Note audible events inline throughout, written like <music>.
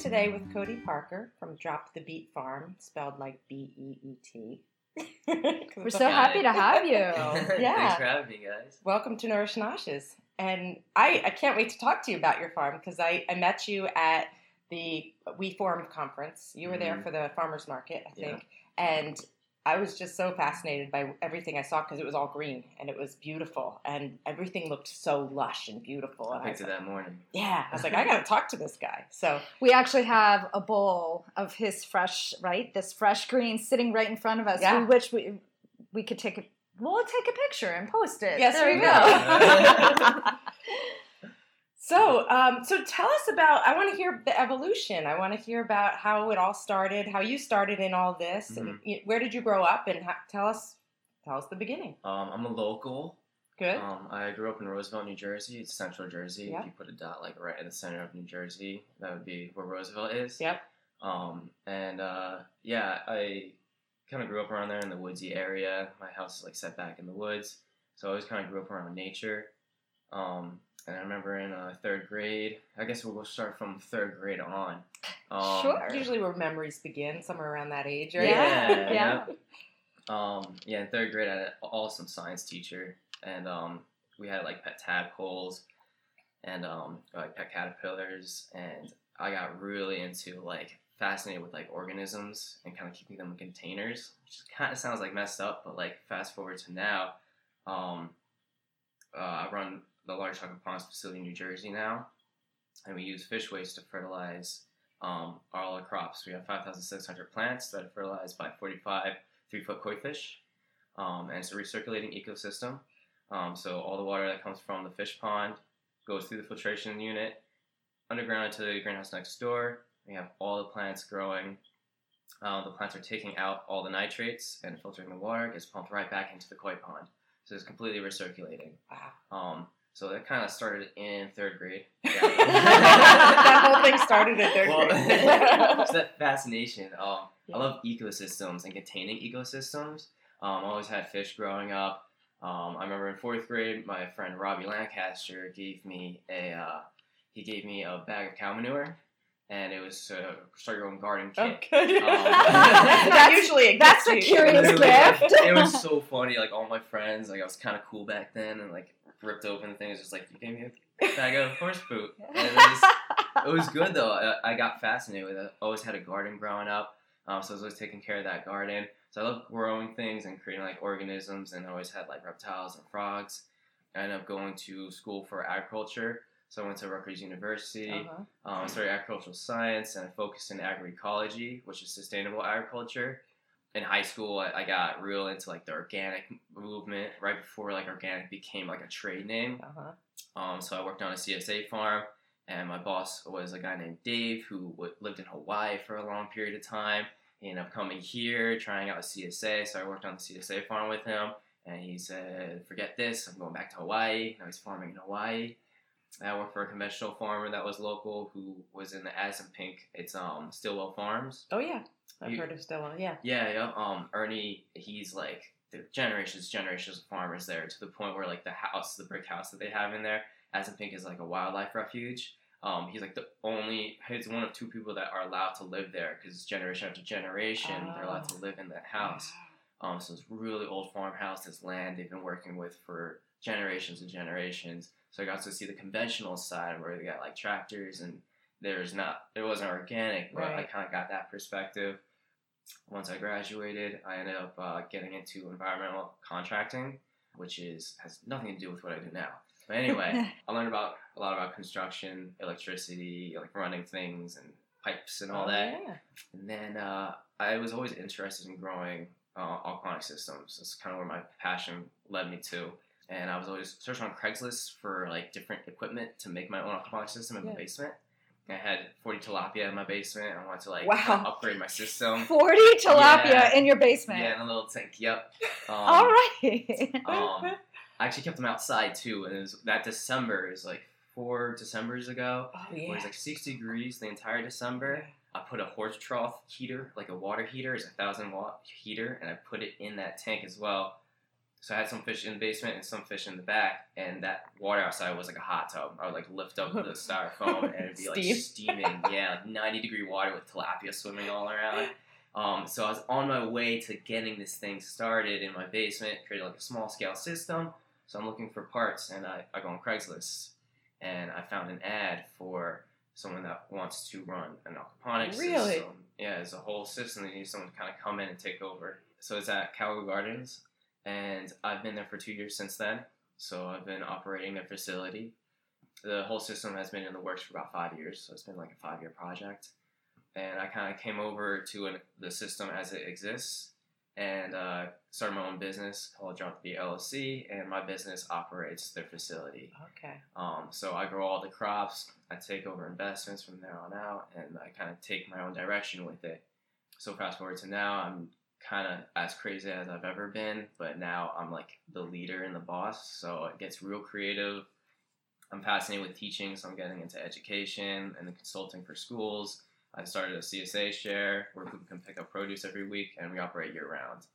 today with Cody Parker from Drop the Beet Farm, spelled like B E E T. <laughs> We're so happy to have you. Yeah. <laughs> Thanks for having me, guys. Welcome to Nourish Noshes. And I, I can't wait to talk to you about your farm because I, I met you at the We Form conference. You were there Mhm. for the farmers market, I Yeah. think. And I was just so fascinated by everything I saw because it was all green and it was beautiful and everything looked so lush and beautiful. I And I was picked it that morning. yeah, I was like, <laughs> I got to talk to this guy. So We actually have a bowl of his fresh, right? This fresh green sitting right in front of us. Yeah. We wish we we could take a we'll take a picture and post it. Yes, there we you will. go. <laughs> <laughs> So, um, so tell us about. I want to hear the evolution. I want to hear about how it all started, how you started in all this, and Mm-hmm. y- where did you grow up, and how, tell us, tell us the beginning. Um, I'm a local. Good. Um, I grew up in Roosevelt, New Jersey. It's central Jersey. Yeah. If you put a dot like right in the center of New Jersey, that would be where Roosevelt is. Yep. Um, and uh, yeah, I kind of grew up around there in the woodsy area. My house is like set back in the woods, so I always kind of grew up around nature. Um, and I remember in uh, third grade, I guess we'll start from third grade on. Um, Sure. Usually, where memories begin, somewhere around that age, right? Yeah, Yeah. Um, yeah, in third grade, I had an awesome science teacher, and um, we had like pet tadpoles and um, like pet caterpillars, and I got really into like fascinated with like organisms and kind of keeping them in containers, which kind of sounds like messed up, but like fast forward to now, um, uh, I run the Large Chocolate Ponds facility in New Jersey now, and we use fish waste to fertilize um, all our crops. We have 5,600 plants that are fertilized by 45 three foot koi fish, um, and it's a recirculating ecosystem. Um, so all the water that comes from the fish pond goes through the filtration unit underground into the greenhouse next door. We have all the plants growing. Uh, the plants are taking out all the nitrates and filtering the water. Gets pumped right back into the koi pond. So it's completely recirculating. Wow. Um, so that kind of started in third grade. <laughs> that whole thing started at third Well, grade. <laughs> it's that fascination. Um, Yeah. I love ecosystems and containing ecosystems. Um, I always had fish growing up. Um, I remember in fourth grade, my friend Robbie Lancaster gave me a uh, he gave me a bag of cow manure, and it was uh, start your own garden kit. good. Um, <laughs> That That's- usually a that's a to you. curious Literally, gift. It was so funny. Like all my friends, like I was kind of cool back then, and like ripped open things. Just like you gave me a bag of horse poop, and it was <laughs> it was good though. I, I got fascinated with it. I always had a garden growing up, um, so I was always taking care of that garden. So I love growing things and creating like organisms, and I always had like reptiles and frogs. I ended up going to school for agriculture, so I went to Rutgers University. Uh-huh. Um, I started agricultural science and I focused in agroecology, which is sustainable agriculture. In high school, I, I got real into like the organic movement right before like organic became like a trade name. Uh-huh. Um, so I worked on a CSA farm, and my boss was a guy named Dave who w- lived in Hawaii for a long period of time. He ended up coming here, trying out a CSA. So I worked on the CSA farm with him, and he said, "Forget this. I'm going back to Hawaii." Now he's farming in Hawaii. I worked for a conventional farmer that was local who was in the Assunpink. It's um Stillwell Farms. Oh yeah, I've You- heard of Stella. Yeah. Yeah, yeah. Um, Ernie, he's like the generations, generations of farmers there to the point where like the house, the brick house that they have in there, Assunpink is like a wildlife refuge. Um, he's like the only, he's one of two people that are allowed to live there because generation after generation they're allowed to live in that house. Um, so it's really old farmhouse. This land they've been working with for generations and generations. So I got to see the conventional side where they got like tractors and there's not, it wasn't organic, but I kind of got that perspective. Once I graduated, I ended up uh, getting into environmental contracting, which is has nothing to do with what I do now. But anyway, <laughs> I learned about a lot about construction, electricity, like running things and pipes and all Oh, that. Yeah. And then uh, I was always interested in growing uh, aquaponic systems. That's kind of where my passion led me to. And I was always searching on Craigslist for like different equipment to make my own aquaponic system in Yeah. my basement. I had 40 tilapia in my basement. I wanted to like Wow. upgrade my system. 40 tilapia Yeah. in your basement. Yeah, in a little tank. Yep. <laughs> Um, All right. um, <laughs> I actually kept them outside too, and it was that December is like four Decembers ago. Oh yeah. It was like six degrees the entire December. I put a horse trough heater, like a water heater, it's a thousand watt heater, and I put it in that tank as well. So I had some fish in the basement and some fish in the back, and that water outside was like a hot tub. I would like lift up the <laughs> styrofoam and it'd be like Steam. steaming, yeah, like 90 degree water with tilapia swimming all around. Um, so I was on my way to getting this thing started in my basement, created like a small scale system. So I'm looking for parts, and I, I go on Craigslist, and I found an ad for someone that wants to run an aquaponics Really? system. Yeah, it's a whole system. They need someone to kind of come in and take over. So it's at Calgo Gardens, and I've been there for two years since then. So I've been operating the facility. The whole system has been in the works for about five years, so it's been like a five year project. And I kind of came over to an, the system as it exists and uh, started my own business called Drop the LLC, and my business operates their facility. Okay. Um, so I grow all the crops, I take over investments from there on out, and I kind of take my own direction with it. So fast forward to now, I'm kind of as crazy as I've ever been, but now I'm like the leader and the boss. So it gets real creative. I'm fascinated with teaching, so I'm getting into education and then consulting for schools. I started a CSA share where people can pick up produce every week, and we operate year round.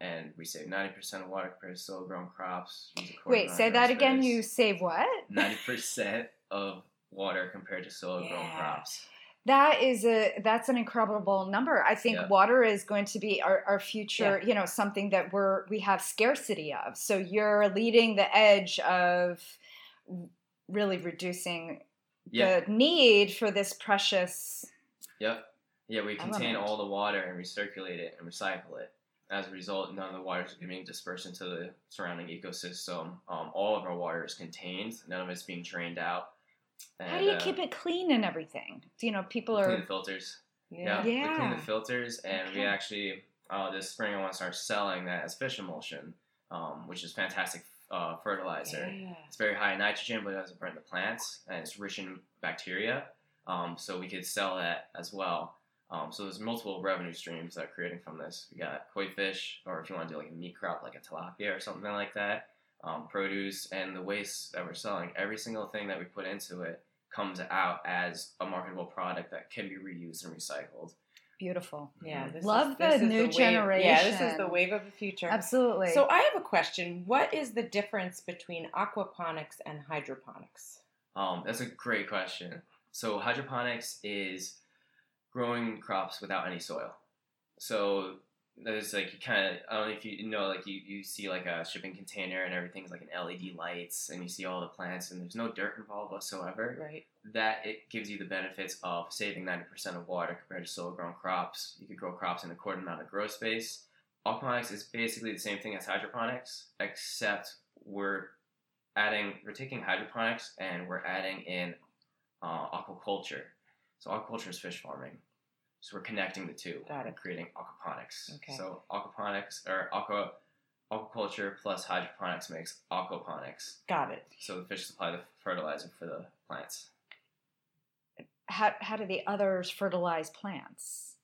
And we save 90% of water compared to soil grown crops. use a quarter Wait, say our that again. space. You save what? 90% of water compared to soil grown Yeah. crops. That is a that's an incredible number. I think Yeah. water is going to be our, our future, you know, something that we're we have scarcity of. So you're leading the edge of really reducing Yeah. the need for this precious Yep. Yeah, we contain Element. all the water and recirculate it and recycle it. As a result, none of the water is being dispersed into the surrounding ecosystem. Um, all of our water is contained. None of it's being drained out. How do you keep it clean and everything? Do you know people uh, Clean are the filters. Yeah. Yeah, we clean the filters, and we actually uh, this spring I want to start selling that as fish emulsion, um, which is fantastic uh, fertilizer. Yeah. It's very high in nitrogen, but it doesn't burn the plants, and it's rich in bacteria. Um, so we could sell that as well. Um, so there's multiple revenue streams that are creating from this. We got koi fish, or if you want to do like a meat crop, like a tilapia or something like that, um, produce, and the waste that we're selling. Every single thing that we put into it comes out as a marketable product that can be reused and recycled. beautiful. Yeah. This Love is, the this is new wave- Yeah, this is the wave of the future. Absolutely. So I have a question. What is the difference between aquaponics and hydroponics? Um, that's a great question. So hydroponics is growing crops without any soil. So there's like you kind of I don't know if you know like you, you see like a shipping container and everything's like an LED lights and you see all the plants and there's no dirt involved whatsoever. Right. That it gives you the benefits of saving 90% of water compared to soil grown crops. You could grow crops in a quarter amount of grow space. Aquaponics is basically the same thing as hydroponics, except we're adding we're taking hydroponics and we're adding in uh, aquaculture. So aquaculture is fish farming. So we're connecting the two Got it. and creating aquaponics. Okay. So aquaponics or aqua aquaculture plus hydroponics makes aquaponics. Got it. So the fish supply the fertilizer for the plants. how how do the others fertilize plants?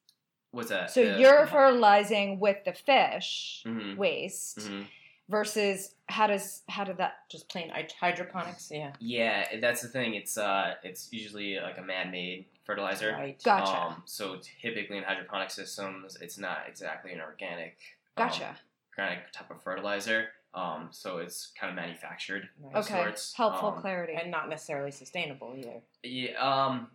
What's that? So Uh, you're fertilizing with the fish Mhm. waste Mhm. Versus how does how did that Just plain hydroponics. Yeah. Yeah, that's the thing. It's uh, it's usually like a man-made fertilizer. Right. Gotcha. Um, so typically in hydroponic systems, it's not exactly an organic. um, gotcha organic type of fertilizer. Um, so it's kind of manufactured. Right. of okay sorts, helpful um, clarity And not necessarily sustainable either. Yeah. Um,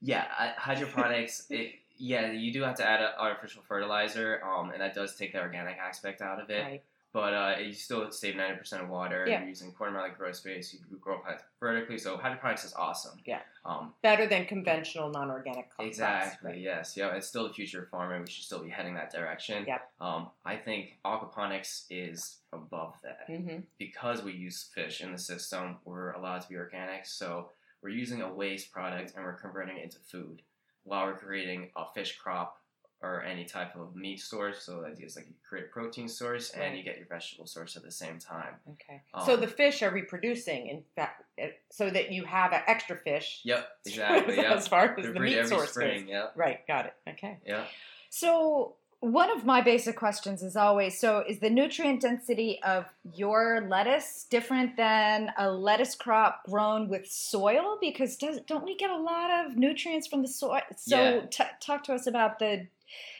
yeah. I- Hydroponics. <laughs> it, yeah, you do have to add an artificial fertilizer, um, and that does take the organic aspect out of it. Right. But uh, you still save ninety percent of water. Yeah. You're using quarter mile grow space. You grow plants vertically. So hydroponics is awesome. Yeah. Um, Better than conventional non-organic crops. Exactly. Right. Yes. Yeah. It's still the future of farming. We should still be heading that direction. Yep. Um, I think aquaponics is above that Mm-hmm. because we use fish in the system. We're allowed to be organic, so we're using a waste product and we're converting it into food while we're creating a fish crop or any type of meat source. So the idea is like you create a protein source and you get your vegetable source at the same time. Okay. Um, so the fish are reproducing, in fact, so that you have an extra fish. Yep. <laughs> Exactly. Yep. as far as They the meat every source spring. goes. Yep. Right. Got it. Okay. Yep. so one of my basic questions is always so is the nutrient density of your lettuce different than a lettuce crop grown with soil because does, don't we get a lot of nutrients from the soil so Yeah. t- talk to us about the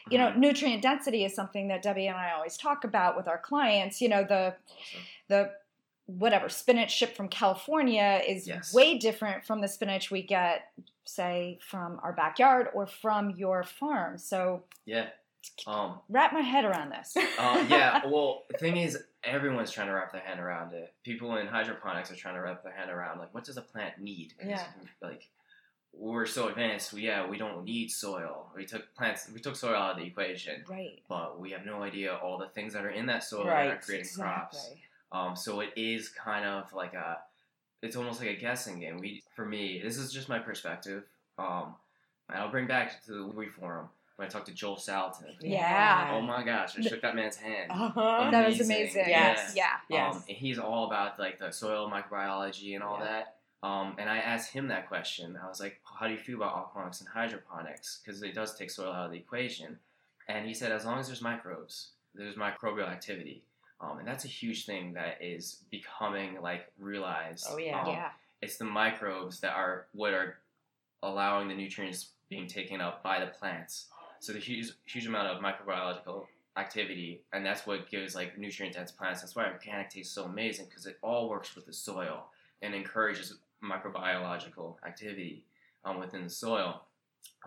you know Mhm. nutrient density is something that debbie and i always talk about with our clients you know the Awesome. the whatever spinach shipped from california is Yes. way different from the spinach we get say from our backyard or from your farm so Yeah. Um, wrap my head around this. uh, yeah, <laughs> well, the thing is, everyone's trying to wrap their hand around it. People in hydroponics are trying to wrap their hand around, like, what does a plant need? Yeah. Like, we're so advanced, we, yeah, we don't need soil. We took plants, we took soil out of the equation, right. but we have no idea all the things that are in that soil that are creating crops. Um, so it is kind of like a, it's almost like a guessing game. We, for me, this is just my perspective. Um, and I'll bring back to the Louis Forum when I talked to Joel Salatin. Yeah. Oh my gosh, I shook that man's hand. Uh-huh. That was Amazing. amazing. Yes. Yeah. Yes. Um, and he's all about like the soil microbiology and all Yeah. that. Um, and I asked him that question. I was like, "How do you feel about aquaponics and hydroponics? Because it does take soil out of the equation." And he said, "As long as there's microbes, there's microbial activity." Um, and that's a huge thing that is becoming like realized. Oh, yeah. Um, yeah. It's the microbes that are what are allowing the nutrients being taken up by the plants. So the huge huge amount of microbiological activity, and that's what gives like nutrient dense plants. That's why organic tastes so amazing because it all works with the soil and encourages microbiological activity um, within the soil.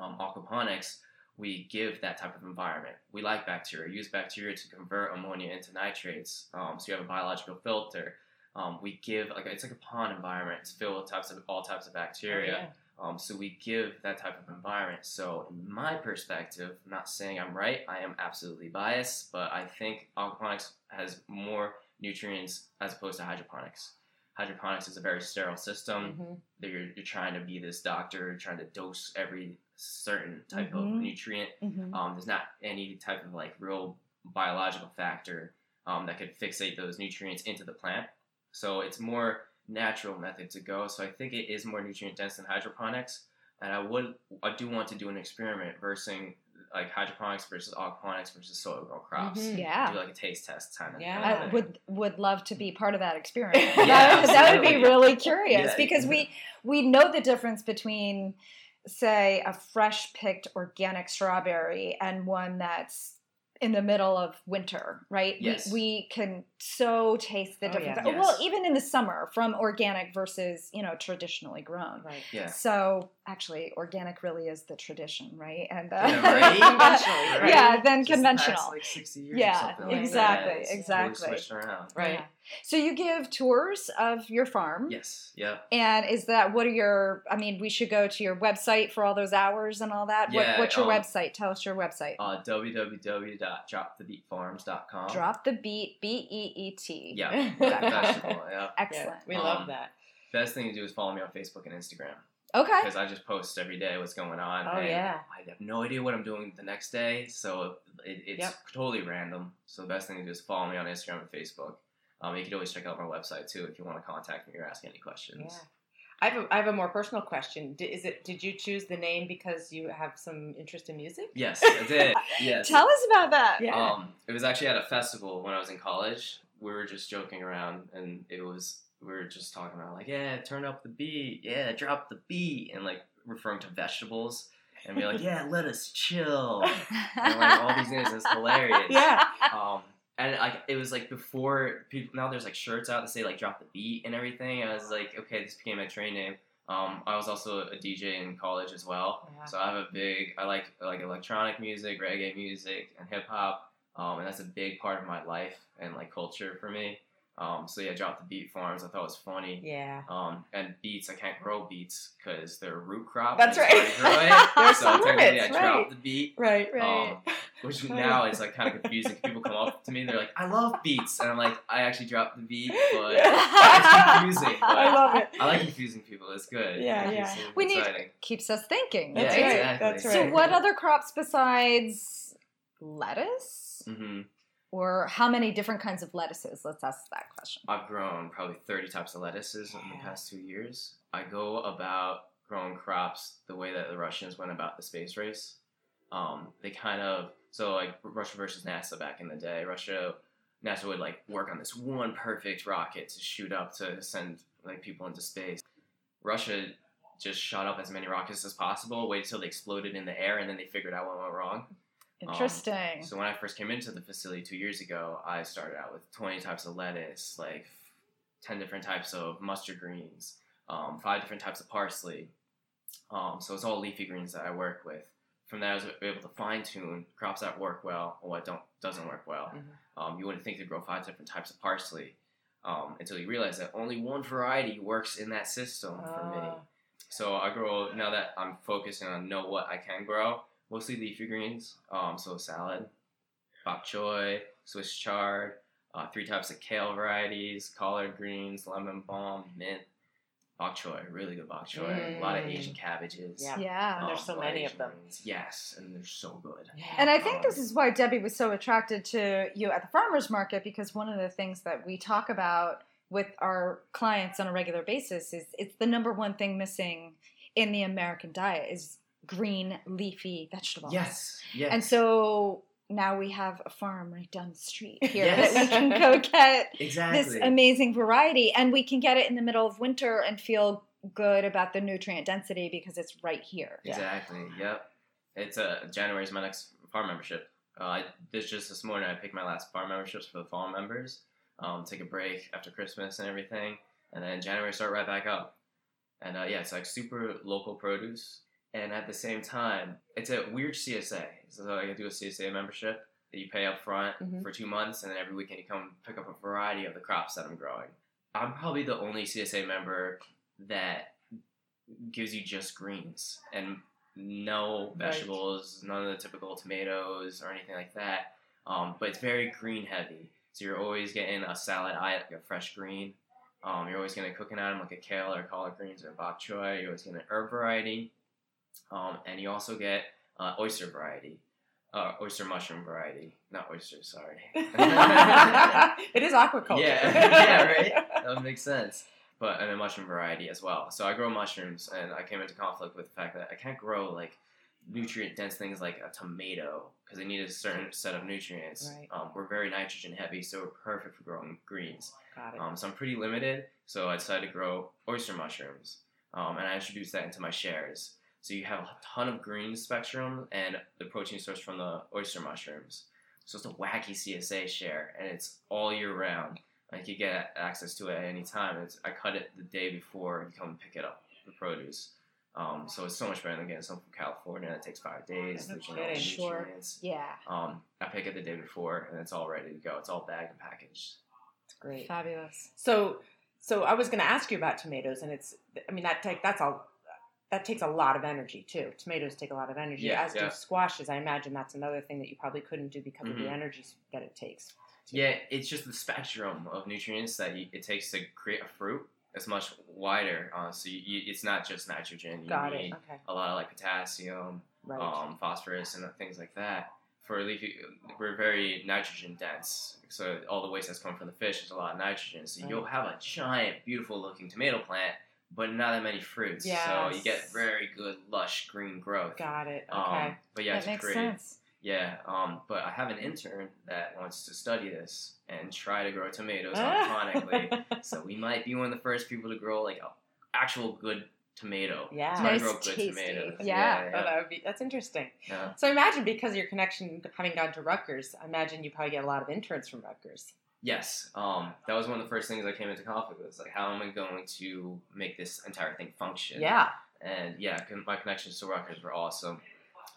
Um, aquaponics, we give that type of environment. We like bacteria. Use bacteria to convert ammonia into nitrates. Um, so you have a biological filter. Um, we give like it's like a pond environment. It's filled with types of all types of bacteria. Um, so we give that type of environment. So in my perspective, I'm not saying I'm right. I am absolutely biased, but I think aquaponics has more nutrients as opposed to hydroponics. Hydroponics is a very sterile system. Mhm. That You're, you're trying to be this doctor, trying to dose every certain type of Mhm. nutrient. Mhm. Um, there's not any type of like real biological factor um, that could fixate those nutrients into the plant. So it's more natural method to go. So I think it is more nutrient dense than hydroponics. And I would, I do want to do an experiment versus like hydroponics versus aquaponics versus soil grown crops. Mhm. Yeah. Do like a taste test kind of. Yeah. kind of I would would love to be part of that experiment. <laughs> Yeah, that, that would be really curious Yeah. because we we know the difference between say a fresh picked organic strawberry and one that's in the middle of winter, right? Yes. We, we can so taste the Oh, difference. yeah. Well, even in the summer from organic versus, you know, traditionally grown. Right. Yeah. So actually, organic really is the tradition, right? And uh, Yeah, <laughs> right? Right? yeah, then Just the past, conventional. like 60 years or Yeah, something like that. exactly, It's totally exactly. switched around. Right. Yeah. So you give tours of your farm. Yes. Yeah. And is that what are your? I mean, we should go to your website for all those hours and all that. Yeah, what, what's your um, website? Tell us your website. Uh, www.dropthebeetfarms.com. Drop the beat. B E E T. Yeah. <laughs> Professional. Yeah. Excellent. Yeah, we Um, love that. Best thing to do is follow me on Facebook and Instagram Okay. because I just post every day what's going on. Oh, and yeah. I have no idea what I'm doing the next day, so it, it's Yep. totally random. So the best thing to do is follow me on Instagram and Facebook. Um, you can always check out my website too if you want to contact me or ask any questions. Yeah. I have, a, I have a more personal question. Did, is it? Did you choose the name because you have some interest in music? Yes, I did. <laughs> Yes. Tell us about that. Yeah. Um, it was actually at a festival when I was in college. We were just joking around, and it was we were just talking about like, yeah, turn up the beat, yeah, drop the beat, and like referring to vegetables, and be like, <laughs> yeah, let us chill, <laughs> and like all these names. It's hilarious. Yeah. Um, and like it was like before people now there's like shirts out that say like drop the beat and everything. I was like, okay, this became my train name. Um, I was also a DJ in college as well. Yeah. So I have a big, I like like electronic music, reggae music, and hip hop, um, and that's a big part of my life and like culture for me. Um, so yeah, drop the beat farms. I thought it was funny. Yeah. Um, and beets, I can't grow beets because they're root crop. That's right. it's hard to grow it. <laughs> There's so some technically, limits, I dropped right. the beat. Right. Right. Um, which now is like kind of confusing. People come up to me, and they're like, "I love beats," and I'm like, "I actually dropped the beat, but it's confusing." But I love it. I like confusing people. It's good. Yeah, It yeah. We need- Keeps us thinking. That's Yeah, right? right. exactly. That's So, what other crops besides lettuce? hmm Or how many different kinds of lettuces? Let's ask that question. I've grown probably 30 types of lettuces in the past two years. I go about growing crops the way that the Russians went about the space race. Um, they kind of So like Russia versus NASA back in the day, Russia NASA would like work on this one perfect rocket to shoot up to send like people into space. Russia just shot up as many rockets as possible, waited till they exploded in the air, and then they figured out what went wrong. Interesting. So when I first came into the facility two years ago, I started out with 20 types of lettuce, like 10 different types of mustard greens, um, five different types of parsley. Um, so it's all leafy greens that I work with. From that, I was able to fine tune crops that work well and what don't doesn't work well. Mhm. Um, you wouldn't think to grow five different types of parsley um, until you realize that only one variety works in that system for me. Ah. So I grow now that I'm focusing on know what I can grow. Mostly leafy greens. Um, so salad, bok choy, Swiss chard, uh, three types of kale varieties, collard greens, lemon balm, mint, bok choy, really good bok choy. A lot of Mm. Asian cabbages. Yeah. yeah. And there's um, so a lot many of them. greens. Yes, and they're so good. Yeah. And I think Um, this is why Debbie was so attracted to you at the farmers market because one of the things that we talk about with our clients on a regular basis is it's the number one thing missing in the American diet is green leafy vegetables. Yes, yes. And so now we have a farm right down the street here Yes. that we can go <laughs> get exactly. this amazing variety and we can get it in the middle of winter and feel good about the nutrient density because it's right here. Yeah. Exactly. Yep. It's uh, January is my next farm membership. Uh, I, this just this morning I picked my last farm memberships for the fall members. Um, take a break after Christmas and everything, and then January start right back up. And uh, yeah, it's like super local produce, and at the same time, it's a weird CSA. So I can do a CSA membership that you pay up front Mhm. for two months, and then every weekend you come pick up a variety of the crops that I'm growing. I'm probably the only CSA member that gives you just greens and no Right. vegetables, none of the typical tomatoes or anything like that. Um, but it's very green heavy. So you're always getting a salad eye, like a fresh green. Um, you're always going to cook an item like a kale or collard greens or bok choy. You're always getting an herb variety. Um, and you also get uh, oyster variety, uh, oyster mushroom variety. Not oysters, sorry. <laughs> <laughs> it is aquaculture. Yeah, <laughs> yeah, right? that makes sense. But and a mushroom variety as well. So I grow mushrooms, and I came into conflict with the fact that I can't grow like nutrient dense things like a tomato because they need a certain set of nutrients. Right. Um, we're very nitrogen heavy, so we're perfect for growing greens. Got it. Um, so I'm pretty limited. So I decided to grow oyster mushrooms, um, and I introduced that into my shares. So you have a ton of green spectrum and the protein source from the oyster mushrooms. So it's a wacky CSA share, and it's all year round. Like you get access to it at any time. It's, I cut it the day before you come pick it up, the produce. Um, so it's so much better than getting some from California that takes five days. No there's no kidding. Sure. nutrients. Yeah. Um, I pick it the day before, and it's all ready to go. It's all bagged and packaged. It's great. Fabulous. So, so I was going to ask you about tomatoes, and it's. I mean, that take that's all. That takes a lot of energy too. Tomatoes take a lot of energy, Yeah, as yeah. do squashes. I imagine that's another thing that you probably couldn't do because of the Mhm. energy that it takes. Yeah, it's just the spectrum of nutrients that you, it takes to create a fruit. It's much wider. Uh, so you, you, it's not just nitrogen. You Got need it. Okay. a lot of like potassium, Right. um, phosphorus, and things like that. For leafy, we're very nitrogen dense. So all the waste that's coming from the fish is a lot of nitrogen. So Right. you'll have a giant, beautiful looking tomato plant, but not that many fruits. So you get very good, lush green growth. Got it. Okay. Um, but yeah, that it's makes great. sense. Yeah, um, but I have an intern that wants to study this and try to grow tomatoes <laughs> hydroponically. so we might be one of the first people to grow like a actual good tomato. Yeah. Try to Nice, grow good tasty. tomatoes. Yeah. Oh, that would be that's interesting. yeah. So I imagine because of your connection having gone to Rutgers, I imagine you probably get a lot of interns from Rutgers. Yes, um, that was one of the first things I came into conflict with. Like, how am I going to make this entire thing function? Yeah. And yeah, my connections to Rutgers were awesome.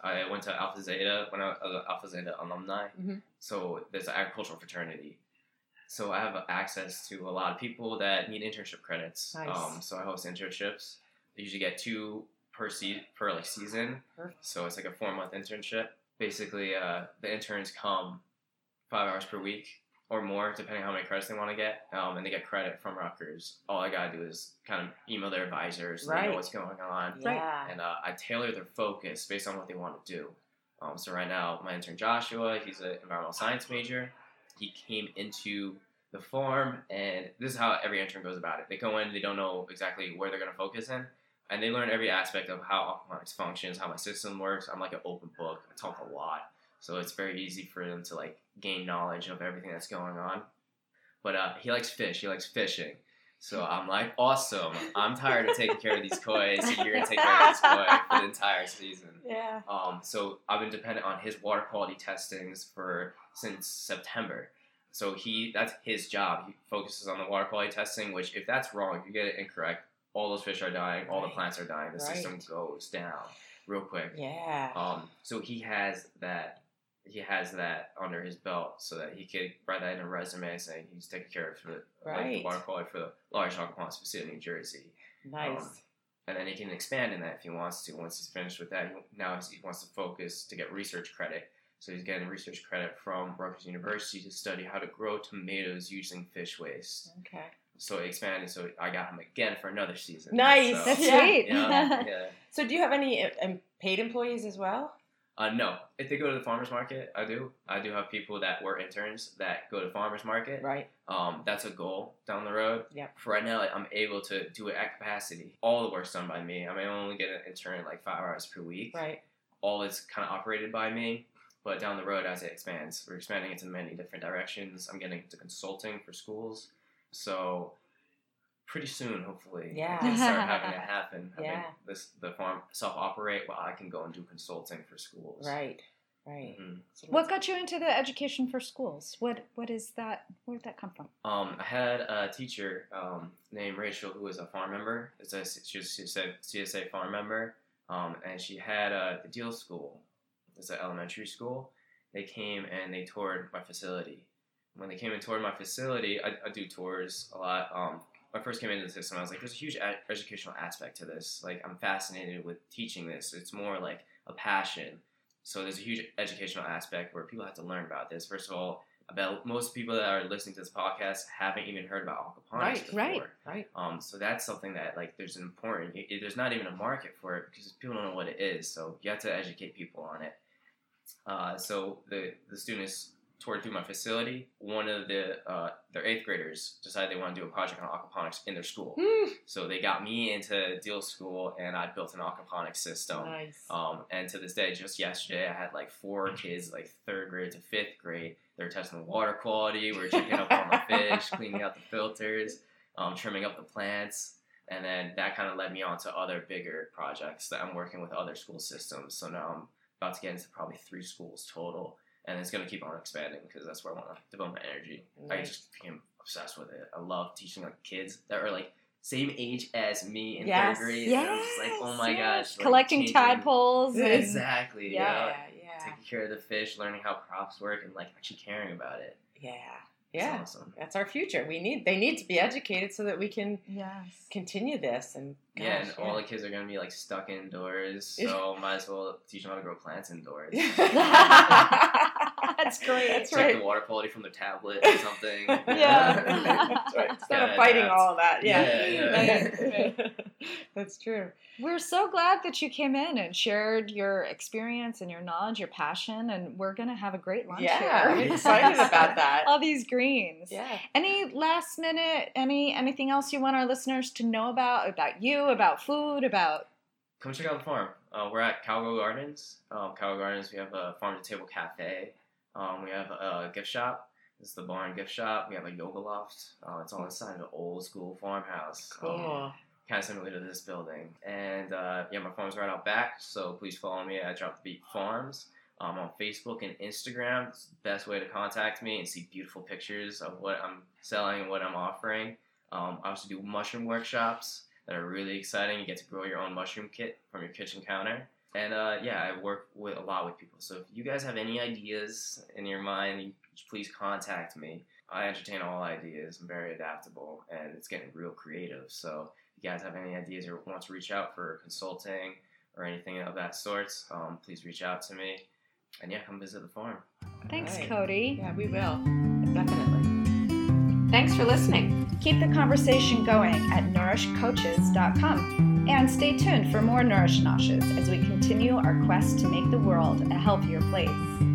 I went to Alpha Zeta when I was an Alpha Zeta alumni. Mhm. So there's an agricultural fraternity. So I have access to a lot of people that need internship credits. Nice. Um, so I host internships. I usually get two per se- per like season. Perfect. So it's like a four month internship. Basically, uh, the interns come five hours per week or more, depending on how many credits they want to get, um, and they get credit from Rutgers. All I gotta do is kind of email their advisors, so they know what's going on, Yeah. and uh, I tailor their focus based on what they want to do. Um, so right now, my intern Joshua, he's an environmental science major. He came into the farm, and this is how every intern goes about it. They go in, they don't know exactly where they're going to focus in, and they learn every aspect of how aquaponics functions, how my system works. I'm like an open book. I talk a lot. so it's very easy for them to like gain knowledge of everything that's going on. But uh, he likes fish. He likes fishing. So I'm like, awesome. I'm tired of taking care of these koi, so you're gonna take care of this koi for the entire season. <laughs> Yeah. Um, so I've been dependent on his water quality testings for since September. So he that's his job. He focuses on the water quality testing, which if that's wrong, if you get it incorrect, all those fish are dying, all the plants are dying, the system goes down real quick. Yeah. Um, so he has that he has that under his belt so that he could write that in a resume saying he's taking care of the, like, the water quality for the large aquaponics facility in New Jersey. nice. um, And then he can expand in that if he wants to. Once he's finished with that, he, now he wants to focus to get research credit. So he's getting research credit from Rutgers University to study how to grow tomatoes using fish waste. okay. So he expanded. So I got him again for another season. Nice. So, That's Yeah. sweet. yeah, <laughs> yeah. So do you have any um, paid employees as well? Uh, no, if they go to the farmers market, I do. I do have people that were interns that go to farmers market. Right. Um, that's a goal down the road. Yep. For right now, I'm able to do it at capacity. All the work's done by me. I mean, I only get an intern like five hours per week. Right. All is kind of operated by me. But down the road, as it expands, we're expanding into many different directions. I'm getting into consulting for schools. So pretty soon, hopefully, Yeah. I can start <laughs> having it happen. Having Yeah. this the farm self operate, while I can go and do consulting for schools. Right. Right. Mhm. So What got you into the education for schools? What what is that? Where did that come from? Um, I had a teacher um, named Rachel who was a farm member. It's a, she was she said CSA farm member, um, and she had a the Deal School. It's an elementary school. They came and they toured my facility. When they came and toured my facility, I, I do tours a lot. When I first came into the system, I was like, "There's a huge a- educational aspect to this. Like, I'm fascinated with teaching this. It's more like a passion." So there's a huge educational aspect where people have to learn about this. First of all, about most people that are listening to this podcast haven't even heard about aquaponics Right, before. right. Right. Um, so that's something that like there's an important. It- there's not even a market for it because people don't know what it is. So you have to educate people on it. Uh, so the the students toured through my facility. One of the uh, their eighth graders decided they want to do a project on aquaponics in their school. Hmm. So they got me into deal school, and I built an aquaponics system. Nice. Um, and to this day, just yesterday, I had like four kids, like third grade to fifth grade. They're testing the water quality. We're checking up on the <laughs> fish, cleaning out the filters, um, trimming up the plants. And then that kind of led me on to other bigger projects that I'm working with other school systems. So now I'm about to get into probably three schools total. And it's going to keep on expanding because that's where I want to devote my energy. I just became obsessed with it. I love teaching like kids that are like same age as me in Yes. third grade. And I'm just like, oh my yes. gosh. like, Collecting changing- tadpoles. and- Exactly. Yeah. Yeah. Yeah. Yeah. Taking care of the fish, learning how crops work, and like actually caring about it. Yeah. It's Yeah. awesome. That's our future. We need. They need to be educated so that we can Yes. continue this. And yeah, and gosh, all the kids are gonna be like stuck indoors, <laughs> so might as well teach them how to grow plants indoors. <laughs> <laughs> <laughs> That's great. That's Check right. the water quality from the tablet or something. <laughs> Yeah. <laughs> That's right. Instead Gotta of fighting adapt. all of that. Yeah. Yeah, yeah. That's true. We're so glad that you came in and shared your experience and your knowledge, your passion, and we're gonna have a great lunch Yeah, here. I'm excited about that. All these greens. Yeah. Any last minute, any anything else you want our listeners to know about about you, about food, about Come check out the farm. Uh, we're at Calgo Gardens. Um, Calgo Gardens, we have a farm to table cafe. Um, we have a gift shop. It's the barn gift shop. We have a yoga loft. Uh, it's on the side of an old school farmhouse. Cool. kind of similar to this building. And uh, yeah, my farm's right out back, so please follow me at Drop the Beet Farms. Um, on Facebook and Instagram, it's the best way to contact me and see beautiful pictures of what I'm selling and what I'm offering. Um, I also do mushroom workshops that are really exciting. You get to grow your own mushroom kit from your kitchen counter. And uh, yeah, I work with a lot with people. So if you guys have any ideas in your mind, please contact me. I entertain all ideas. I'm very adaptable, and it's getting real creative. So if you guys have any ideas or want to reach out for consulting or anything of that sort, um, please reach out to me. And yeah, come visit the farm. Thanks, Right. Cody. Yeah, we will. Definitely. Thanks for listening. Keep the conversation going at nourishcoaches.com. And stay tuned for more Nourish Noshes as we continue our quest to make the world a healthier place.